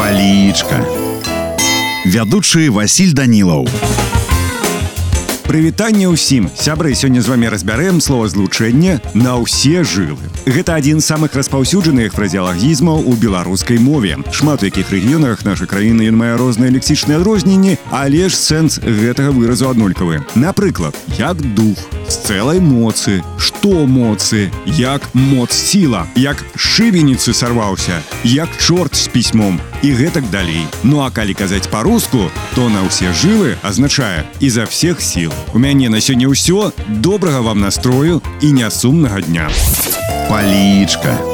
Палічка. Вядучы Васіль Данілаў. Прывітанне ўсім. Сябры сёння з вами разбярэм слова злучэнне на ўсе жылы гэта адзін з самых распаўсюджаных фразеалагізмаў у беларускай мове. Шмат у якіх рэгіёнах нашай краіны ён мае розныя лексічныя адрозненні але ж сэнс гэтага выразу аднолькавы. Напрыклад як дух з цэлай моцы. Што моцы? Як моц сіла як шыбеніцы сарваўся? Як чорт з пісьмом? І гэтак далей. Ну а калі казаць по-руску то на ўсе жылы азначае изо всех сил у мяне на сёння ўсё. Добрага вам настрою і нясумнага дня. Палічка.